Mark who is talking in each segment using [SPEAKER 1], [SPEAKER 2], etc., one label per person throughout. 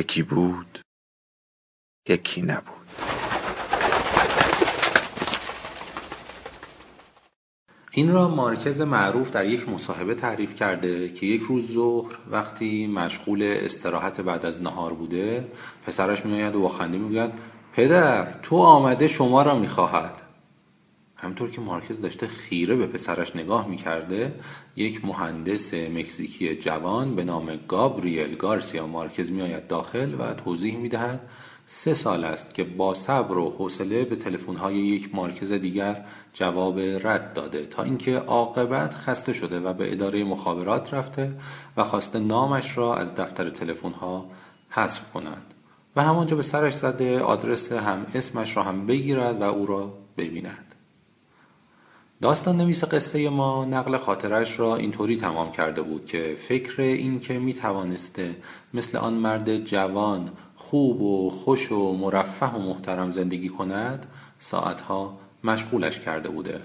[SPEAKER 1] یکی بود یکی نبود.
[SPEAKER 2] این را مارکز معروف در یک مصاحبه تعریف کرده که یک روز ظهر وقتی مشغول استراحت بعد از نهار بوده پسرش میآید و با خنده می‌گوید پدر تو آمده شما را می‌خواهد. همطور که مارکز داشته خیره به پسرش نگاه می‌کرده یک مهندس مکزیکی جوان به نام گابریل گارسیا مارکز میآید داخل و توضیح می‌دهد سه سال است که با صبر و حوصله به تلفن‌های یک مارکز دیگر جواب رد داده تا اینکه عاقبت خسته شده و به اداره مخابرات رفته و خواسته نامش را از دفتر تلفن‌ها حذف کنند و همانجا به سرش زده آدرس هم اسمش را هم بگیرد و او را ببیند. داستان نویس قصه ما نقل خاطرش را اینطوری تمام کرده بود که فکر این که می توانسته مثل آن مرد جوان خوب و خوش و مرفه و محترم زندگی کند ساعتها مشغولش کرده بوده.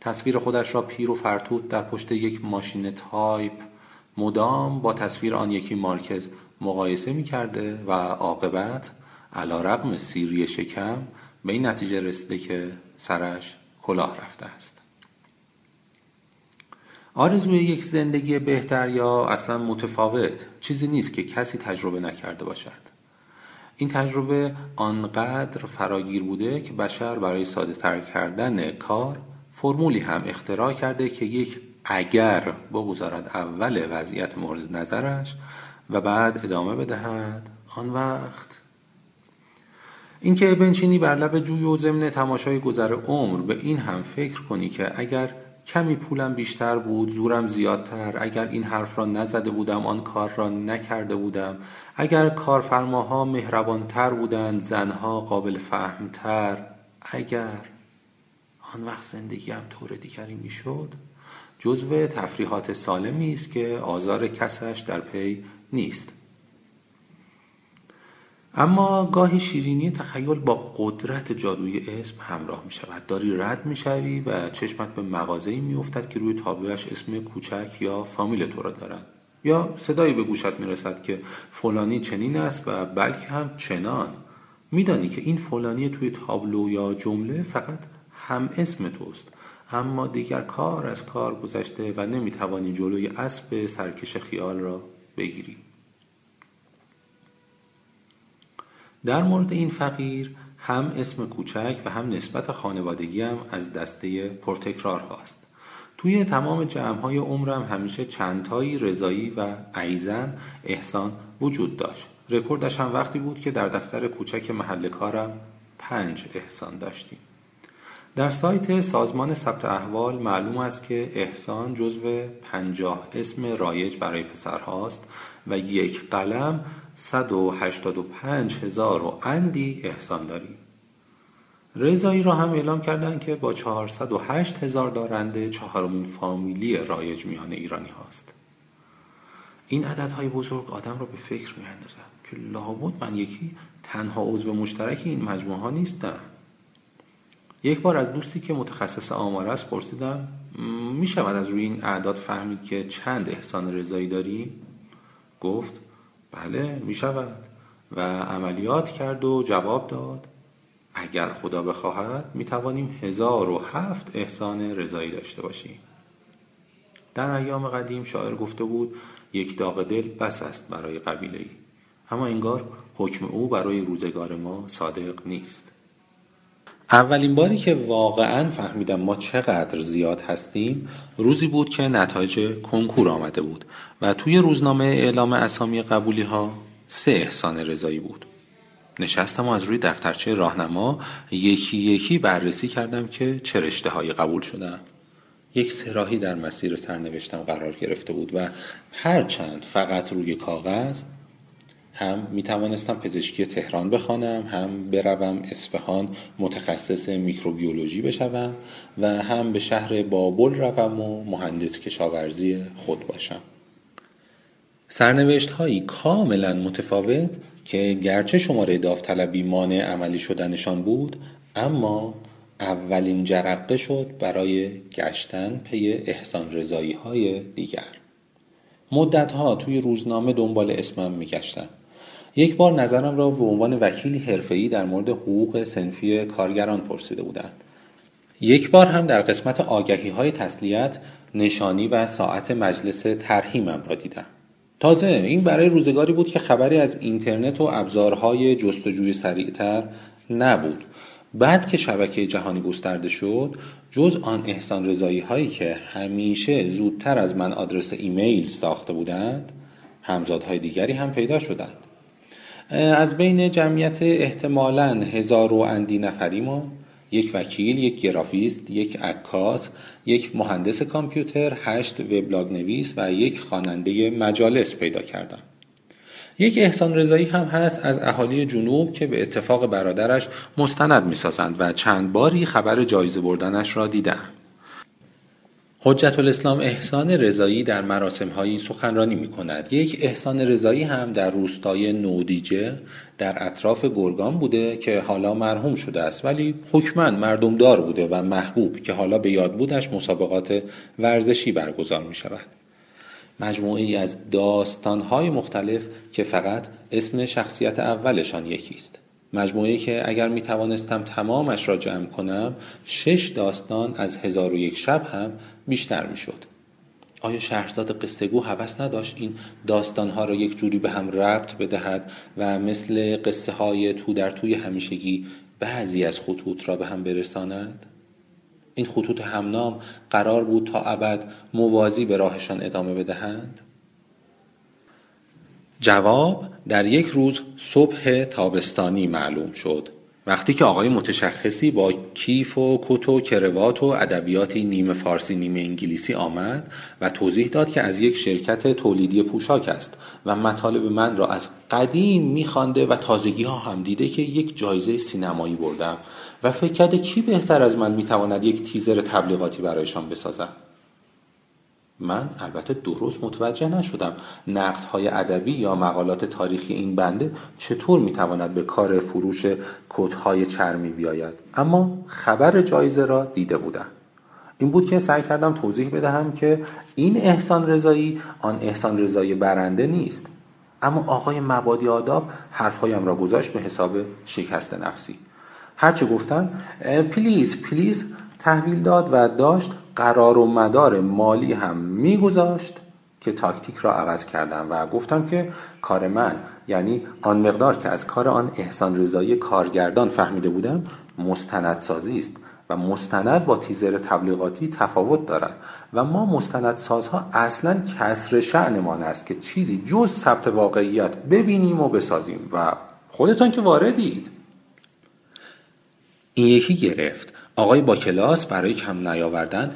[SPEAKER 2] تصویر خودش را پیر و فرتوت در پشت یک ماشین تایپ مدام با تصویر آن یکی مارکز مقایسه می کرده و عاقبت علی رغم سیری شکم به این نتیجه رسیده که سرش کلاه رفته است. آرزوی یک زندگی بهتر یا اصلا متفاوت چیزی نیست که کسی تجربه نکرده باشد. این تجربه آنقدر فراگیر بوده که بشر برای ساده تر کردن کار فرمولی هم اختراع کرده که یک اگر بگذارد اول وضعیت مورد نظرش و بعد ادامه بدهد آن وقت. اینکه بنشینی بر لب جوی و ضمن تماشای گذر عمر به این هم فکر کنی که اگر کمی پولم بیشتر بود زورم زیادتر اگر این حرف را نزده بودم آن کار را نکرده بودم اگر کارفرماها مهربانتر بودند زنها قابل فهمتر اگر آن وقت زندگیم طور دیگری می‌شد جزو تفریحات سالمی است که آزار کسش در پی نیست. اما گاهی شیرینی تخیل با قدرت جادوی اسم همراه می شود. داری رد می شوی و چشمت به مغازه‌ای می افتد که روی تابلوش اسم کوچک یا فامیل تو را دارد. یا صدایی به گوشت می رسد که فلانی چنین است و بلکه هم چنان. میدانی که این فلانی توی تابلو یا جمله فقط هم اسم توست. اما دیگر کار از کار گذشته و نمی‌توانی جلوی اسب سرکش خیال را بگیری. در مورد این فقیر هم اسم کوچک و هم نسبت خانوادگی هم از دسته پرتکرار هاست توی تمام جمع های عمرم همیشه چندتایی رضایی و عیزن احسان وجود داشت. رکوردش هم وقتی بود که در دفتر کوچک محل کارم پنج احسان داشتیم. در سایت سازمان ثبت احوال معلوم است که احسان جزو پنجاه اسم رایج برای پسرهاست و یک قلم 185 هزار و اندی احسان داریم رضایی را هم اعلام کردند که با 408 هزار دارنده چهارمین فامیلی رایج میان ایرانی هاست. این عددهای بزرگ آدم را به فکر می که لابد من یکی تنها عضو مشترک این مجموعه ها نیستم. یک بار از دوستی که متخصص آمار است پرسیدم می شود از روی این اعداد فهمید که چند احسان رضایی داری؟ گفت بله می شود و عملیات کرد و جواب داد اگر خدا بخواهد می توانیم هزار و هفت احسان رضایی داشته باشیم. در ایام قدیم شاعر گفته بود یک داغ دل بس است برای قبیله ای اما انگار حکم او برای روزگار ما صادق نیست. اولین باری که واقعا فهمیدم ما چقدر زیاد هستیم روزی بود که نتایج کنکور آمده بود و توی روزنامه اعلام اسامی قبولی ها سه احسان رضایی بود. نشستم و از روی دفترچه راهنما یکی یکی بررسی کردم که چه رشته قبول شدم یک سراحی در مسیر سرنوشتم قرار گرفته بود و هرچند فقط روی کاغذ هم می توانستم پزشکی تهران بخوانم هم بروم اصفهان متخصص میکروبیولوژی بشوم و هم به شهر بابل روم و مهندس کشاورزی خود باشم. سرنوشت هایی کاملا متفاوت که گرچه شماره داوطلبی مانع عملی شدنشان بود اما اولین جرقه شد برای گشتن پی احسان رضایی های دیگر. مدت ها توی روزنامه دنبال اسمم میگشتم. یک بار نظرم را به عنوان وکیلی حرفه‌ای در مورد حقوق سنفی کارگران پرسیده بودند. یک بار هم در قسمت آگهی های تسلیت نشانی و ساعت مجلس ترهیمم را دیدم. تازه این برای روزگاری بود که خبری از اینترنت و ابزارهای جستجوی سریعتر نبود. بعد که شبکه جهانی گسترده شد جز آن احسان رضایی هایی که همیشه زودتر از من آدرس ایمیل ساخته بودند همزادهای دیگری هم پیدا شدند. از بین جمعیت احتمالا هزار و اندی نفری ما یک وکیل، یک گرافیست، یک عکاس، یک مهندس کامپیوتر، هشت وبلاگ نویس و یک خواننده مجالس پیدا کردم. یک احسان رضایی هم هست از اهالی جنوب که به اتفاق برادرش مستند می‌سازند و چند باری خبر جایزه بردنش را دیدم. حجت الاسلام احسان رضایی در مراسم هایی سخنرانی می کند. یک احسان رضایی هم در روستای نودیجه در اطراف گرگان بوده که حالا مرحوم شده است ولی حکما مردمدار بوده و محبوب که حالا به یاد بودش مسابقات ورزشی برگزار می شود. مجموعه ای از های مختلف که فقط اسم شخصیت اولشان یکی است. مجموعه که اگر می توانستم تمامش را جمع کنم شش داستان از هزار و یک شب هم بیشتر می شد. آیا شهرزاد قصهگو هوس نداشت این داستانها را یک جوری به هم ربط بدهد و مثل قصه های تو در توی همیشگی بعضی از خطوط را به هم برساند؟ این خطوط همنام قرار بود تا ابد موازی به راهشان ادامه بدهند؟ جواب در یک روز صبح تابستانی معلوم شد وقتی که آقای متشخصی با کیف و کت و کروات و ادبیاتی نیمه فارسی نیمه انگلیسی آمد و توضیح داد که از یک شرکت تولیدی پوشاک است و مطالب من را از قدیم میخوانده و تازگی ها هم دیده که یک جایزه سینمایی بردم و فکر کرده کی بهتر از من می‌تواند یک تیزر تبلیغاتی برایشان بسازد. من البته درست متوجه نشدم های ادبی یا مقالات تاریخی این بنده چطور می‌تواند به کار فروش های چرمی بیاید. اما خبر جایزه را دیده بودم. این بود که سعی کردم توضیح بدهم که این احسان رضایی آن احسان رضایی برنده نیست. اما آقای مبادی آداب حرفهایم را گذاشت به حساب شکست نفسی. هرچه گفتم please please تحویل داد و داشت قرار و مدار مالی هم میگذاشت که تاکتیک را عوض کردم و گفتم که کار من یعنی آن مقدار که از کار آن احسان رضایی کارگردان فهمیده بودم مستندسازی است و مستند با تیزر تبلیغاتی تفاوت دارد و ما مستندسازها اصلا کسر شعنمان است که چیزی جز ثبت واقعیت ببینیم و بسازیم و خودتان که واردید. این یکی گرفت. آقای با کلاس برای کم نیاوردن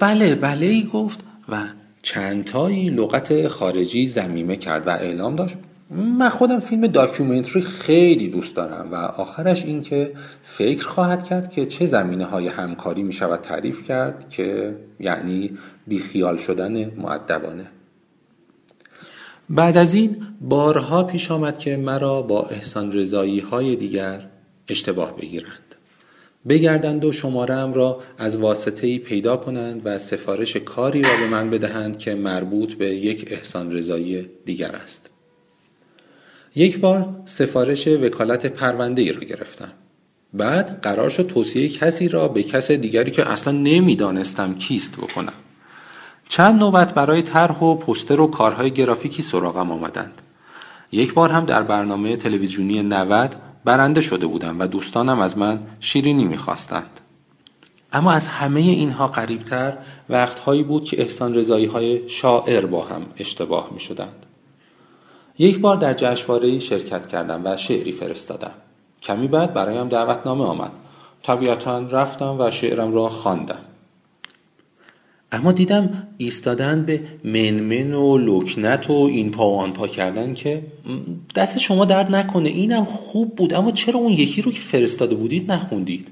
[SPEAKER 2] بله بله ای گفت و چندتایی لغت خارجی زمیمه کرد و اعلام داشت. من خودم فیلم داکیومنتری خیلی دوست دارم و آخرش این که فکر خواهد کرد که چه زمینه های همکاری می شود تعریف کرد که یعنی بیخیال شدن معدبانه بعد از این بارها پیش آمد که مرا با احسان رضایی های دیگر اشتباه بگیرند. بگردند و شمارم را از واسطه پیدا کنند و سفارش کاری را به من بدهند که مربوط به یک احسان رضایی دیگر است. یک بار سفارش وکالت پرونده ای را گرفتم. بعد قرار شد توصیه کسی را به کس دیگری که اصلا نمی‌دانستم کیست بکنم. چند نوبت برای طرح و پوستر و کارهای گرافیکی سراغم آمدند. یک بار هم در برنامه تلویزیونی 90 برنده شده بودم و دوستانم از من شیرینی می‌خواستند اما از همه اینها قریبتر وقتهایی بود که احسان رضایی های شاعر با هم اشتباه می شدند. یک بار در جشنواره شرکت کردم و شعری فرستادم. کمی بعد برایم دعوتنامه آمد. طبیعتا رفتم و شعرم را خواندم. اما دیدم ایستادن به منمن و لکنت و این پا و آن پا کردن که دست شما درد نکنه. اینم خوب بود. اما چرا اون یکی رو که فرستاده بودید نخوندید؟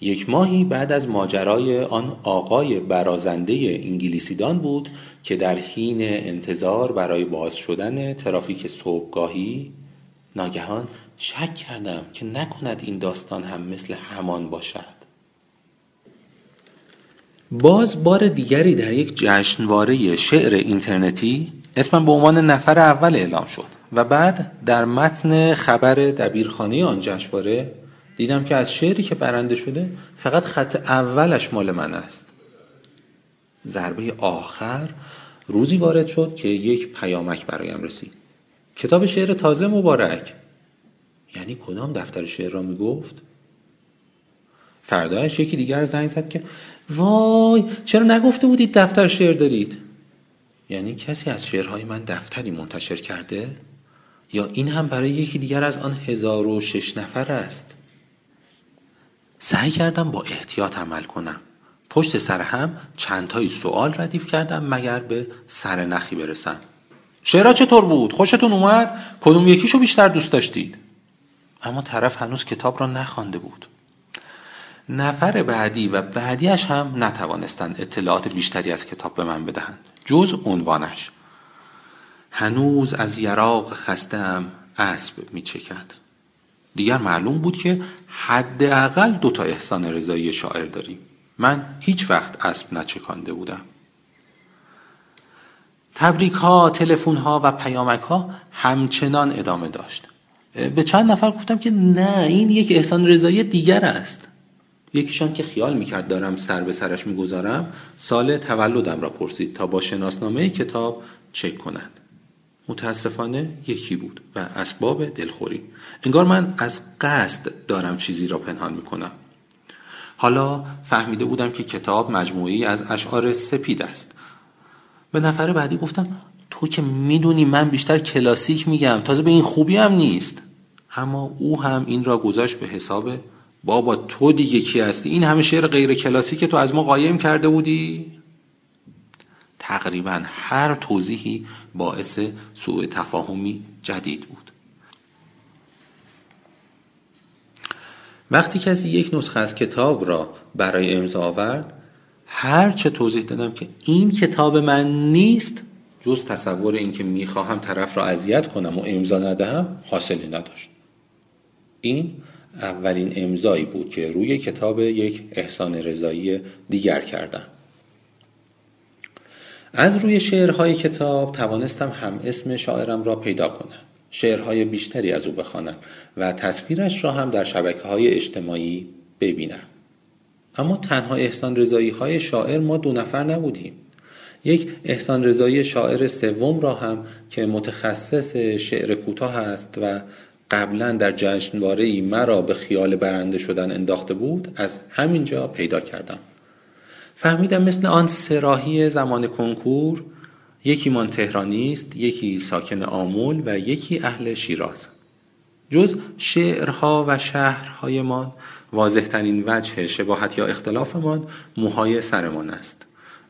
[SPEAKER 2] یک ماهی بعد از ماجرای آن آقای برازنده انگلیسیدان بود که در حین انتظار برای باز شدن ترافیک صبحگاهی ناگهان شک کردم که نکند این داستان هم مثل همان باشد. باز بار دیگری در یک جشنواره شعر اینترنتی اسمم به عنوان نفر اول اعلام شد و بعد در متن خبر دبیرخانه آن جشنواره دیدم که از شعری که برنده شده فقط خط اولش مال من است. ضربه آخر روزی وارد شد که یک پیامک برایم رسید. کتاب شعر تازه مبارک. یعنی کدام دفتر شعر را می گفت فردایش یکی دیگر زنگ زد که وای چرا نگفته بودید دفتر شعر دارید یعنی کسی از شعرهای من دفتری منتشر کرده یا این هم برای یکی دیگر از آن هزار و شش نفر است سعی کردم با احتیاط عمل کنم پشت سر هم چندتایی سوال ردیف کردم مگر به سر نخی برسم شعرها چطور بود؟ خوشتون اومد؟ کدوم یکیشو بیشتر دوست داشتید؟ اما طرف هنوز کتاب را نخوانده بود نفر بعدی و بعدیش هم نتوانستند اطلاعات بیشتری از کتاب به من بدهند. جز عنوانش. هنوز از یراق خستم اسب می چکد دیگر معلوم بود که حداقل دو تا احسان رضایی شاعر داریم. من هیچ وقت اسب نچکانده بودم. تبریک ها، تلفن ها و پیامک ها همچنان ادامه داشت. به چند نفر گفتم که نه این یک احسان رضایی دیگر است. یکیشان که خیال می‌کرد دارم سر به سرش می‌گذارم سال تولدم را پرسید تا با شناسنامه کتاب چک کند. متاسفانه یکی بود و اسباب دلخوری. انگار من از قصد دارم چیزی را پنهان می‌کنم. حالا فهمیده بودم که کتاب مجموعی از اشعار سپید است. به نفر بعدی گفتم تو که می‌دونی من بیشتر کلاسیک میگم تازه به این خوبی هم نیست. اما او هم این را گذاشت به حساب بابا تو دیگه کی هستی؟ این همه شعر غیر کلاسیک تو از ما قایم کرده بودی؟ تقریبا هر توضیحی باعث سوء تفاهمی جدید بود. وقتی کسی یک نسخه از کتاب را برای امضا آورد هر چه توضیح دادم که این کتاب من نیست جز تصور اینکه می‌خواهم طرف را اذیت کنم و امضا ندهم حاصلی نداشت. این اولین امضایی بود که روی کتاب یک احسان رضایی دیگر کردم. از روی شعرهای کتاب توانستم هم اسم شاعرم را پیدا کنم. شعرهای بیشتری از او بخوانم و تصویرش را هم در شبکه های اجتماعی ببینم. اما تنها احسان رضایی های شاعر ما دو نفر نبودیم. یک احسان رضایی شاعر سوم را هم که متخصص شعر کوتاه است و قبلا در جشنواره ای مرا به خیال برنده شدن انداخته بود از همینجا پیدا کردم. فهمیدم مثل آن سراحی زمان کنکور یکی من تهرانی است یکی ساکن آمول و یکی اهل شیراز. جز شعرها و شهرهایمان واضحترین وجه شباهت یا اختلافمان موهای سرمان است.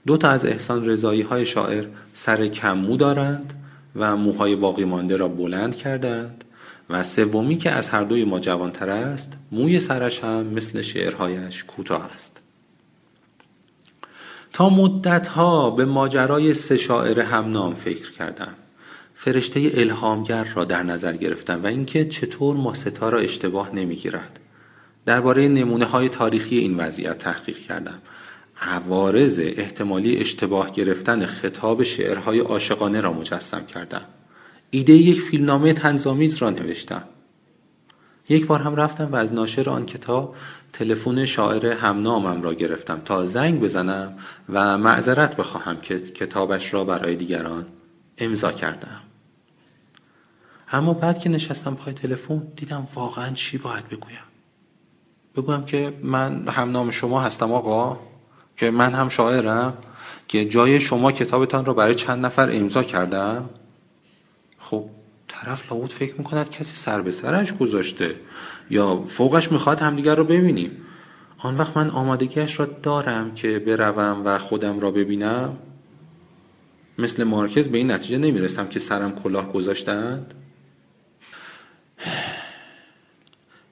[SPEAKER 2] دو تا از احسان رضایی های شاعر سر کمو دارند و موهای باقی مانده را بلند کردند. و سومی که از هر دوی ما جوانتر است موی سرش هم مثل شعرهایش کوتاه است. تا مدتها به ماجرای سه شاعر همنام فکر کردم. فرشته الهامگر را در نظر گرفتم و اینکه چطور ما ستا را اشتباه نمی‌گیرد. درباره نمونه های تاریخی این وضعیت تحقیق کردم. عوارض احتمالی اشتباه گرفتن خطاب شعرهای عاشقانه را مجسم کردم. ایده یک فیلمنامه تنظامیز را نوشتم. یک بار هم رفتم و از ناشر آن کتاب تلفن شاعر همنامم را گرفتم تا زنگ بزنم و معذرت بخواهم که کتابش را برای دیگران امضا کردم. اما بعد که نشستم پای تلفن دیدم واقعا چی باید بگویم. بگویم که من همنام شما هستم آقا که من هم شاعرم که جای شما کتابتان را برای چند نفر امضا کردم. طرف لابد فکر می‌کند کسی سر به سرش گذاشته یا فوقش می‌خواد همدیگر رو ببینیم. آن وقت من آمادگیش را دارم که بروم و خودم را ببینم. مثل مارکز به این نتیجه نمی‌رسم که سرم کلاه گذاشتند.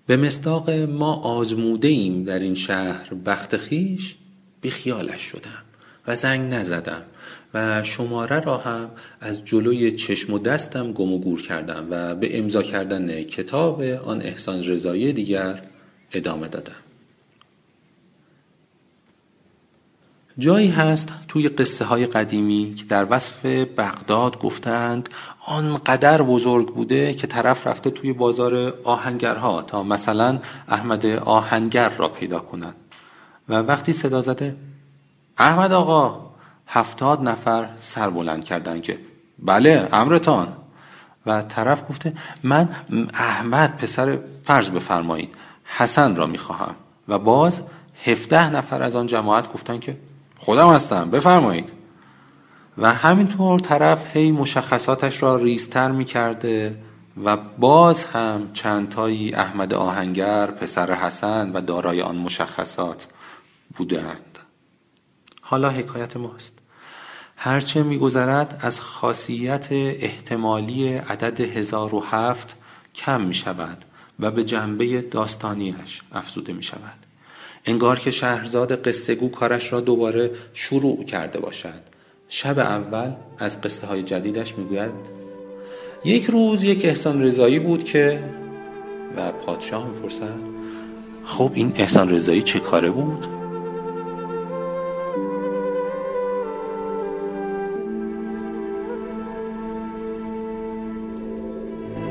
[SPEAKER 2] به مصداق ما آزموده ایم در این شهر بخت خیش بیخیالش شدم. و زنگ نزدم و شماره را هم از جلوی چشم و دستم گم و گور کردم و به امضا کردن کتاب آن احسان رضایی دیگر ادامه دادم. جایی هست توی قصه های قدیمی که در وصف بغداد گفتند آنقدر بزرگ بوده که طرف رفته توی بازار آهنگرها تا مثلا احمد آهنگر را پیدا کنند و وقتی صدا زده احمد آقا هفتاد نفر سر بلند کردن که بله امرتان. و طرف گفته من احمد پسر فرض بفرمایید حسن را می‌خواهم. و باز هفده نفر از آن جماعت گفتن که خودم هستم بفرمایید. و همینطور طرف هی مشخصاتش را ریزتر می‌کرده و باز هم چندتایی احمد آهنگر پسر حسن و دارای آن مشخصات بودند. حالا حکایت ماست. هرچه میگذرد از خاصیت احتمالی عدد هزار و هفت کم می شود و به جنبه داستانیش افزوده می شود انگار که شهرزاد قصه گو کارش را دوباره شروع کرده باشد. شب اول از قصه های جدیدش می‌گوید یک روز یک احسان رضایی بود که و پادشاه می‌پرسد خب این احسان رضایی چه کاره بود؟